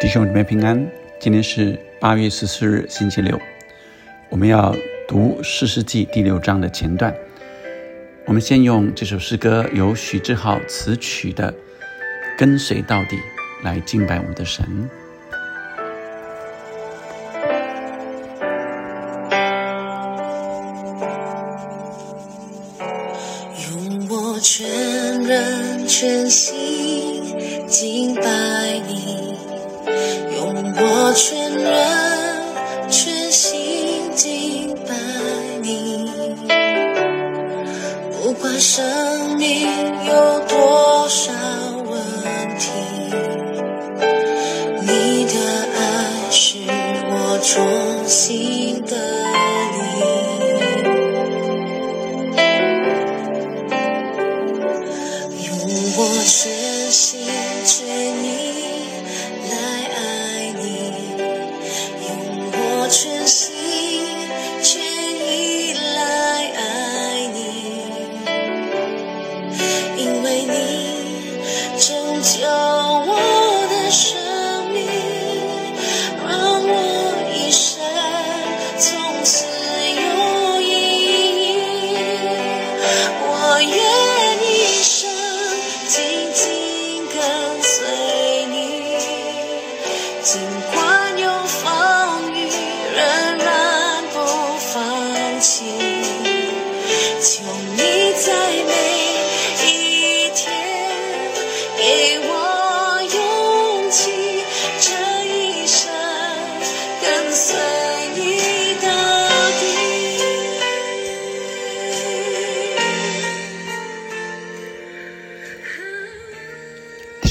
弟兄姊妹平安，今天是八月十四日，星期六。我们要读《四世纪》第六章的前段。我们先用这首诗歌，由许志浩词曲的《跟随到底》来敬拜我们的神。我全人全心敬拜你，不管生命有多少问题，你的爱使我重新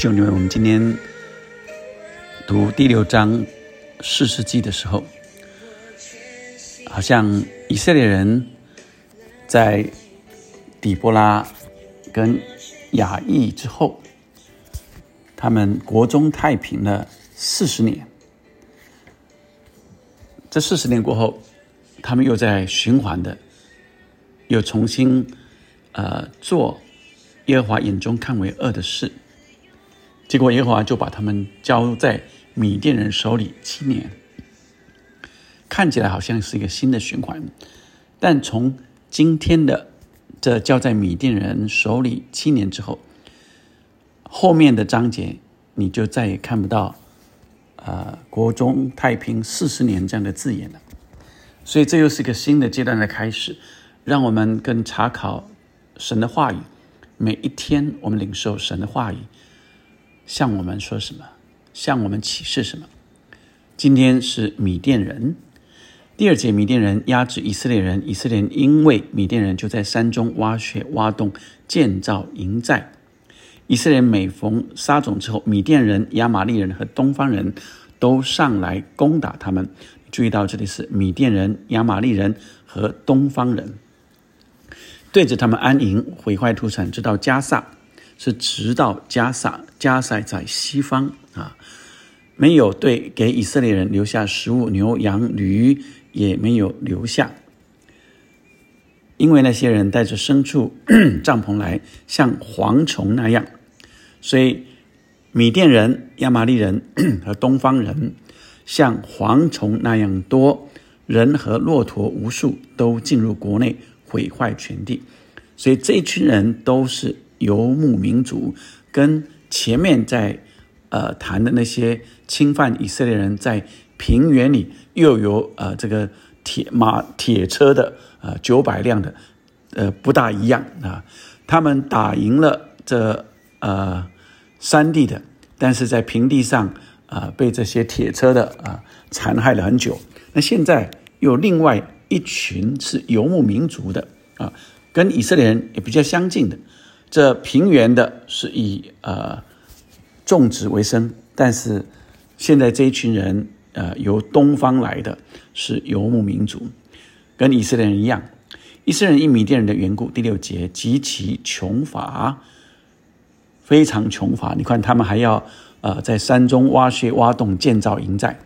兄姊妹，我们今天读第六章四世纪的时候，好像以色列人在底波拉跟雅意之后，他们国中太平了四十年。这四十年过后，他们又在循环的，又重新呃做耶和华眼中看为恶的事。结果耶和华就把他们交在米甸人手里七年，看起来好像是一个新的循环，但从今天的这交在米甸人手里七年之后，后面的章节你就再也看不到呃国中太平四十年这样的字眼了。所以这又是一个新的阶段的开始，让我们更查考神的话语，每一天我们领受神的话语。向我们说什么？向我们启示什么？今天是米甸人，第二节米甸人压制以色列人，以色列人因为米甸人就在山中挖穴、挖洞、建造营寨。以色列每逢撒种之后，米甸人、亚玛利人和东方人都上来攻打他们。注意到这里是米甸人、亚玛利人和东方人，对着他们安营，毁坏土产，直到加萨。是直到加萨，加塞在西方啊，没有对给以色列人留下食物，牛羊驴也没有留下，因为那些人带着牲畜 帐篷来，像蝗虫那样，所以米甸人、亚玛利人 和东方人像蝗虫那样多，人和骆驼无数都进入国内，毁坏全地，所以这一群人都是。游牧民族跟前面在呃谈的那些侵犯以色列人在平原里又有呃这个铁马铁车的呃九百辆的呃不大一样啊，他们打赢了这呃山地的，但是在平地上啊被这些铁车的啊残害了很久。那现在有另外一群是游牧民族的啊，跟以色列人也比较相近的。这平原的是以呃种植为生，但是现在这一群人呃由东方来的是游牧民族，跟以色列人一样。以色列人因米甸人的缘故，第六节极其穷乏，非常穷乏。你看他们还要呃在山中挖穴、挖洞、建造营寨，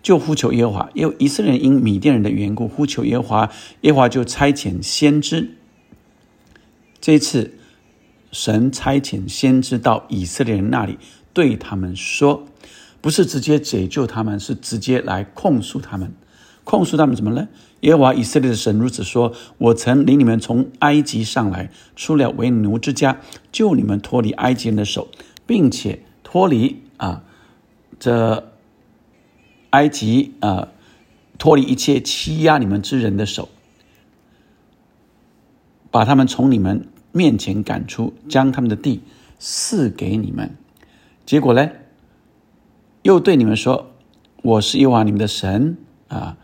就呼求耶和华。因以色列人因米甸人的缘故呼求耶和华，耶和华就差遣先知。这一次。神差遣先知到以色列人那里，对他们说：“不是直接解救他们，是直接来控诉他们。控诉他们什么呢？耶和华以色列的神如此说：“我曾领你们从埃及上来，出了为奴之家，救你们脱离埃及人的手，并且脱离啊这埃及啊脱离一切欺压你们之人的手，把他们从你们面前赶出，将他们的地赐给你们。结果呢，又对你们说：我是耶和华你们的神啊。”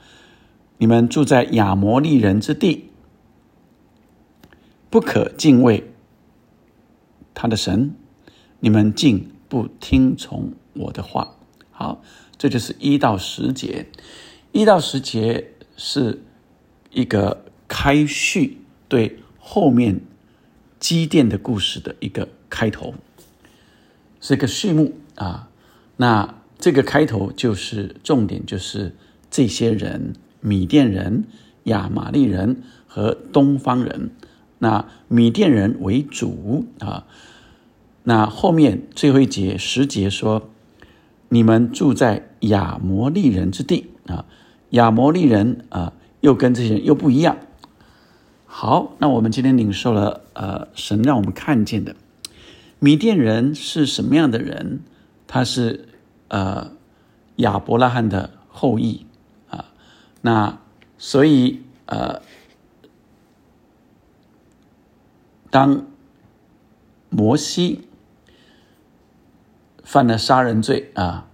你们住在亚摩利人之地，不可敬畏他的神，你们竟不听从我的话。好，这就是一到十节。一到十节是一个开序，对后面积淀的故事的一个开头，是一个序幕啊。那这个开头就是重点，就是这些人。米甸人、亚玛利人和东方人，那米甸人为主啊。那后面最后一节十节说，你们住在亚摩利人之地啊。亚摩利人啊，又跟这些人又不一样。好，那我们今天领受了呃，神让我们看见的米甸人是什么样的人？他是呃亚伯拉罕的后裔啊。那所以呃，当摩西犯了杀人罪啊，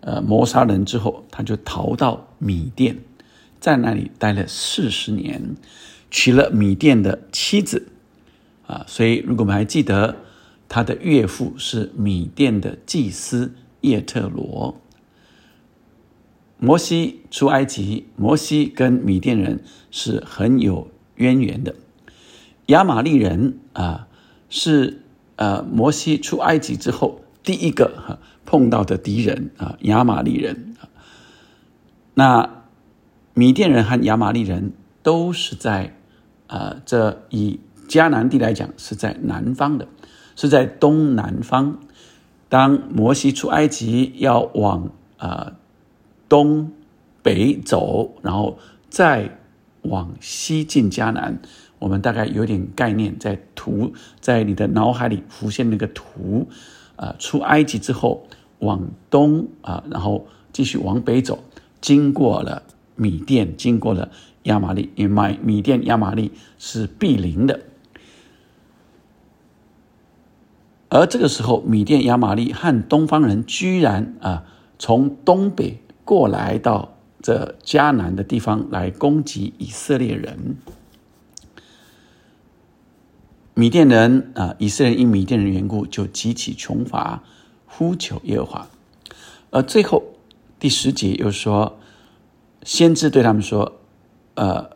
呃谋杀人之后，他就逃到米甸，在那里待了四十年，娶了米甸的妻子啊。所以如果我们还记得，他的岳父是米甸的祭司叶特罗。摩西出埃及，摩西跟米甸人是很有渊源的。亚玛利人啊，是呃摩西出埃及之后第一个哈碰到的敌人啊，亚玛利人。那米甸人和亚玛利人都是在啊，这以迦南地来讲是在南方的，是在东南方。当摩西出埃及要往啊。东北走，然后再往西进迦南。我们大概有点概念，在图在你的脑海里浮现那个图。啊，出埃及之后往东啊，然后继续往北走，经过了米甸，经过了亚玛利，因为米甸亚玛利是毗邻的。而这个时候，米甸亚玛利和东方人居然啊，从东北。过来到这迦南的地方来攻击以色列人，米甸人啊，以色列人因米甸人缘故就极其穷乏，呼求耶和华。而最后第十节又说，先知对他们说：“呃，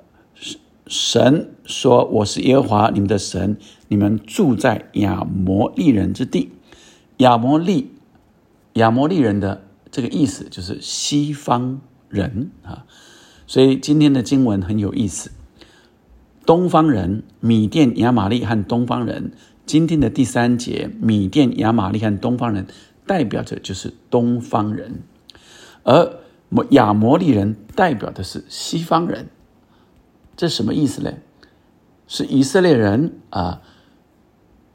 神说我是耶和华你们的神，你们住在亚摩利人之地。亚摩利，亚摩利人的。”这个意思就是西方人啊，所以今天的经文很有意思。东方人，米甸、亚玛利和东方人。今天的第三节，米甸、亚玛利和东方人，代表着就是东方人，而亚摩利人代表的是西方人。这什么意思呢？是以色列人啊，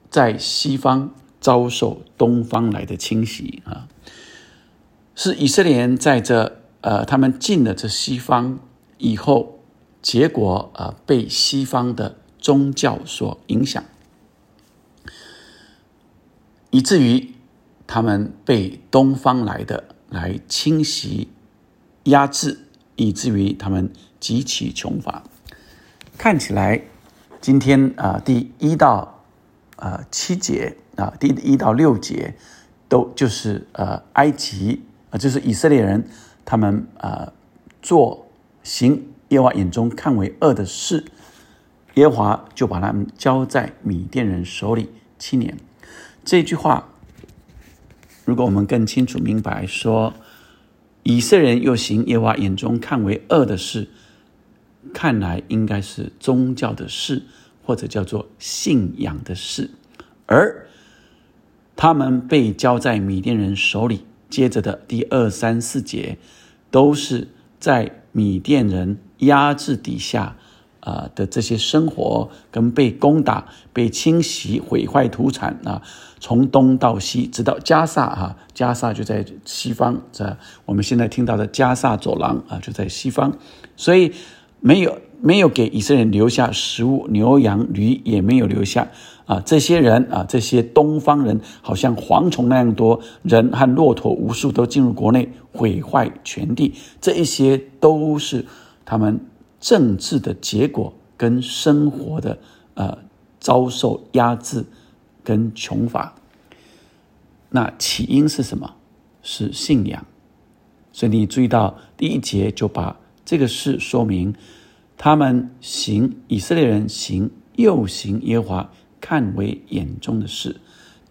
在西方遭受东方来的侵袭啊。是以色列人在这呃，他们进了这西方以后，结果啊被西方的宗教所影响，以至于他们被东方来的来侵袭、压制，以至于他们极其穷乏。看起来，今天啊，第一到啊七节啊，第一到六节都就是呃埃及啊。就是以色列人，他们啊做行耶和华眼中看为恶的事，耶华就把他们交在米甸人手里七年。这句话，如果我们更清楚明白说，以色列人又行耶和华眼中看为恶的事，看来应该是宗教的事，或者叫做信仰的事，而他们被交在米甸人手里。接着的第二三四节，都是在米甸人压制底下。啊的这些生活跟被攻打、被侵袭、毁坏土产啊，从东到西，直到加萨啊，加萨就在西方，这我们现在听到的加萨走廊啊，就在西方，所以没有没有给以色列人留下食物，牛羊驴也没有留下啊，这些人啊，这些东方人好像蝗虫那样多，人和骆驼无数都进入国内毁坏全地，这一些都是他们。政治的结果跟生活的呃遭受压制跟穷乏，那起因是什么？是信仰。所以你注意到第一节就把这个事说明，他们行以色列人行又行耶和华看为眼中的事。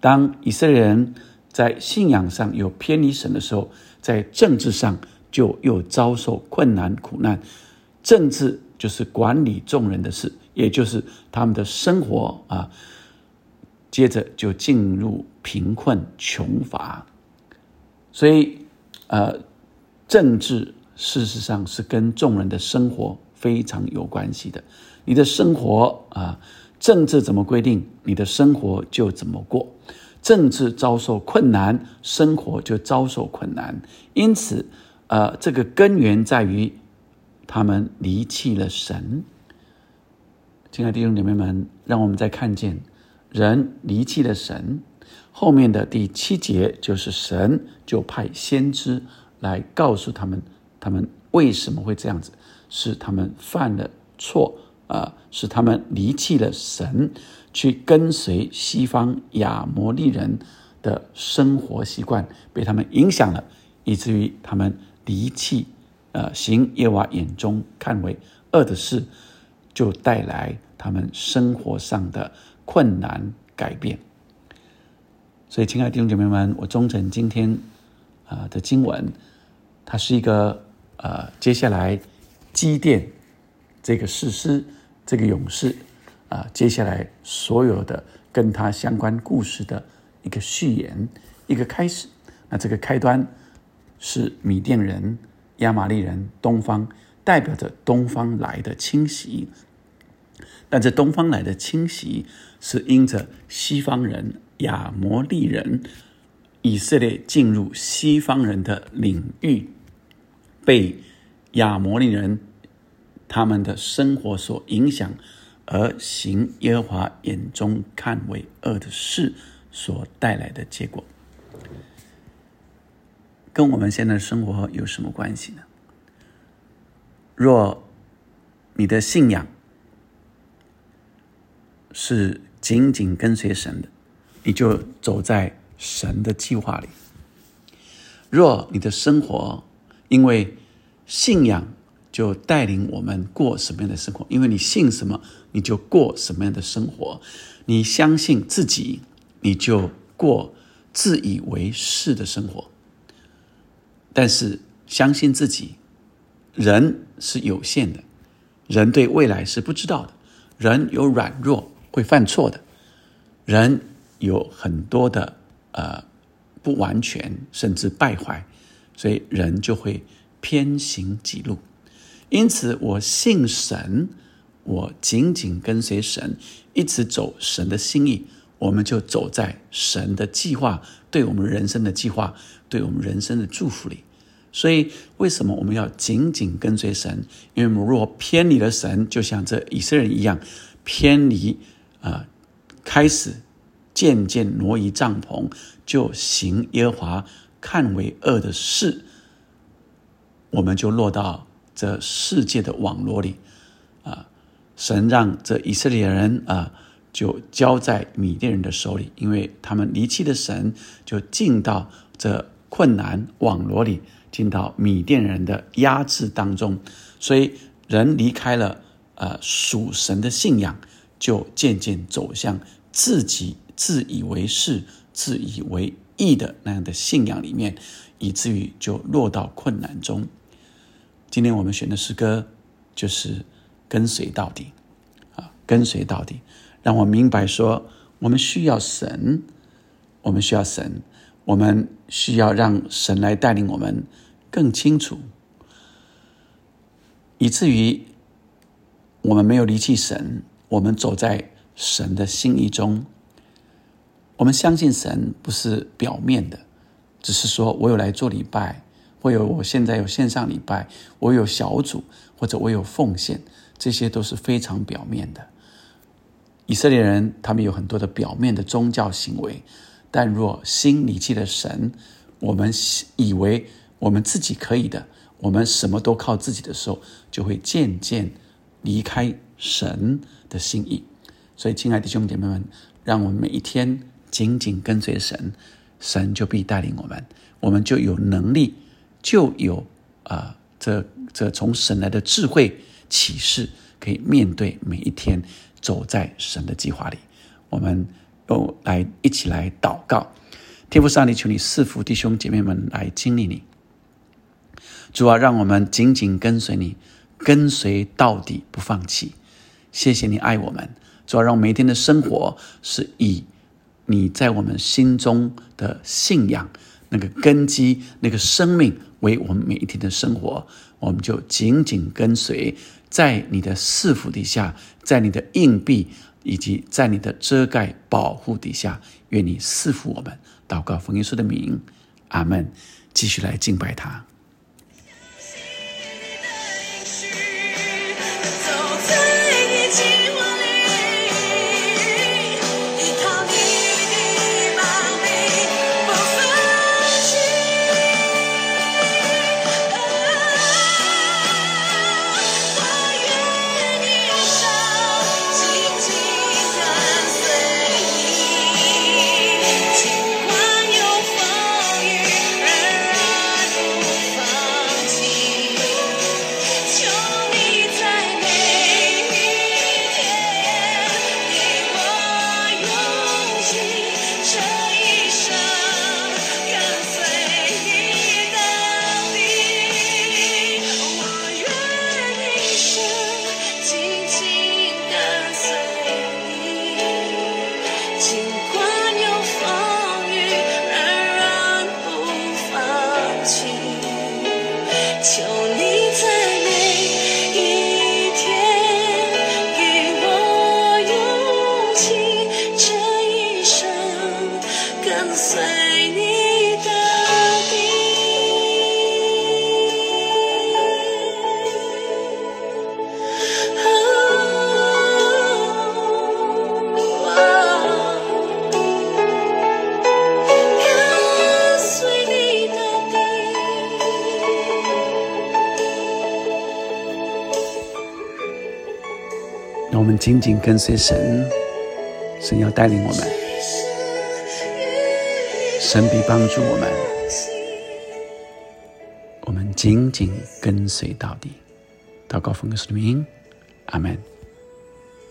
当以色列人在信仰上有偏离神的时候，在政治上就又遭受困难苦难。政治就是管理众人的事，也就是他们的生活啊。接着就进入贫困穷乏，所以呃，政治事实上是跟众人的生活非常有关系的。你的生活啊，政治怎么规定，你的生活就怎么过。政治遭受困难，生活就遭受困难。因此，呃，这个根源在于。他们离弃了神，亲爱的弟兄姐妹们，让我们再看见人离弃了神。后面的第七节就是神就派先知来告诉他们，他们为什么会这样子，是他们犯了错啊，是他们离弃了神，去跟随西方亚摩利人的生活习惯，被他们影响了，以至于他们离弃。呃，行耶和华眼中看为恶的事，就带来他们生活上的困难改变。所以，亲爱的弟兄姐妹们，我忠诚今天啊的经文，它是一个呃，接下来基甸这个士师这个勇士啊，接下来所有的跟他相关故事的一个序言，一个开始。那这个开端是米甸人。亚玛利人东方代表着东方来的侵袭，但这东方来的侵袭是因着西方人亚摩利人以色列进入西方人的领域，被亚摩利人他们的生活所影响，而行耶和华眼中看为恶的事所带来的结果。跟我们现在生活有什么关系呢？若你的信仰是紧紧跟随神的，你就走在神的计划里；若你的生活因为信仰就带领我们过什么样的生活，因为你信什么，你就过什么样的生活；你相信自己，你就过自以为是的生活。但是相信自己，人是有限的，人对未来是不知道的，人有软弱，会犯错的，人有很多的呃不完全，甚至败坏，所以人就会偏行己路。因此，我信神，我紧紧跟随神，一直走神的心意，我们就走在神的计划，对我们人生的计划。对我们人生的祝福里，所以为什么我们要紧紧跟随神？因为我们若偏离了神，就像这以色列人一样，偏离啊，开始渐渐挪移帐篷，就行耶和华看为恶的事，我们就落到这世界的网络里啊。神让这以色列人啊，就交在米甸人的手里，因为他们离弃的神，就进到这。困难网罗里进到米甸人的压制当中，所以人离开了呃属神的信仰，就渐渐走向自己自以为是、自以为义的那样的信仰里面，以至于就落到困难中。今天我们选的诗歌就是跟随到底啊，跟随到底，让我明白说，我们需要神，我们需要神。我们需要让神来带领我们更清楚，以至于我们没有离弃神，我们走在神的心意中。我们相信神不是表面的，只是说我有来做礼拜，或有我现在有线上礼拜，我有小组，或者我有奉献，这些都是非常表面的。以色列人他们有很多的表面的宗教行为。但若心离弃了神，我们以为我们自己可以的，我们什么都靠自己的时候，就会渐渐离开神的心意。所以，亲爱的弟兄姐妹们，让我们每一天紧紧跟随神，神就必带领我们，我们就有能力，就有啊，这这从神来的智慧启示，可以面对每一天，走在神的计划里。我们。都来一起来祷告，天父上帝，求你赐福弟兄姐妹们来经历你。主啊，让我们紧紧跟随你，跟随到底不放弃。谢谢你爱我们，主啊，让每一天的生活是以你在我们心中的信仰那个根基、那个生命为我们每一天的生活。我们就紧紧跟随，在你的赐福底下，在你的硬币。以及在你的遮盖保护底下，愿你赐福我们。祷告奉耶稣的名，阿门。继续来敬拜他。紧紧跟随神，神要带领我们，神必帮助我们，我们紧紧跟随到底。祷告奉耶稣的名，阿门。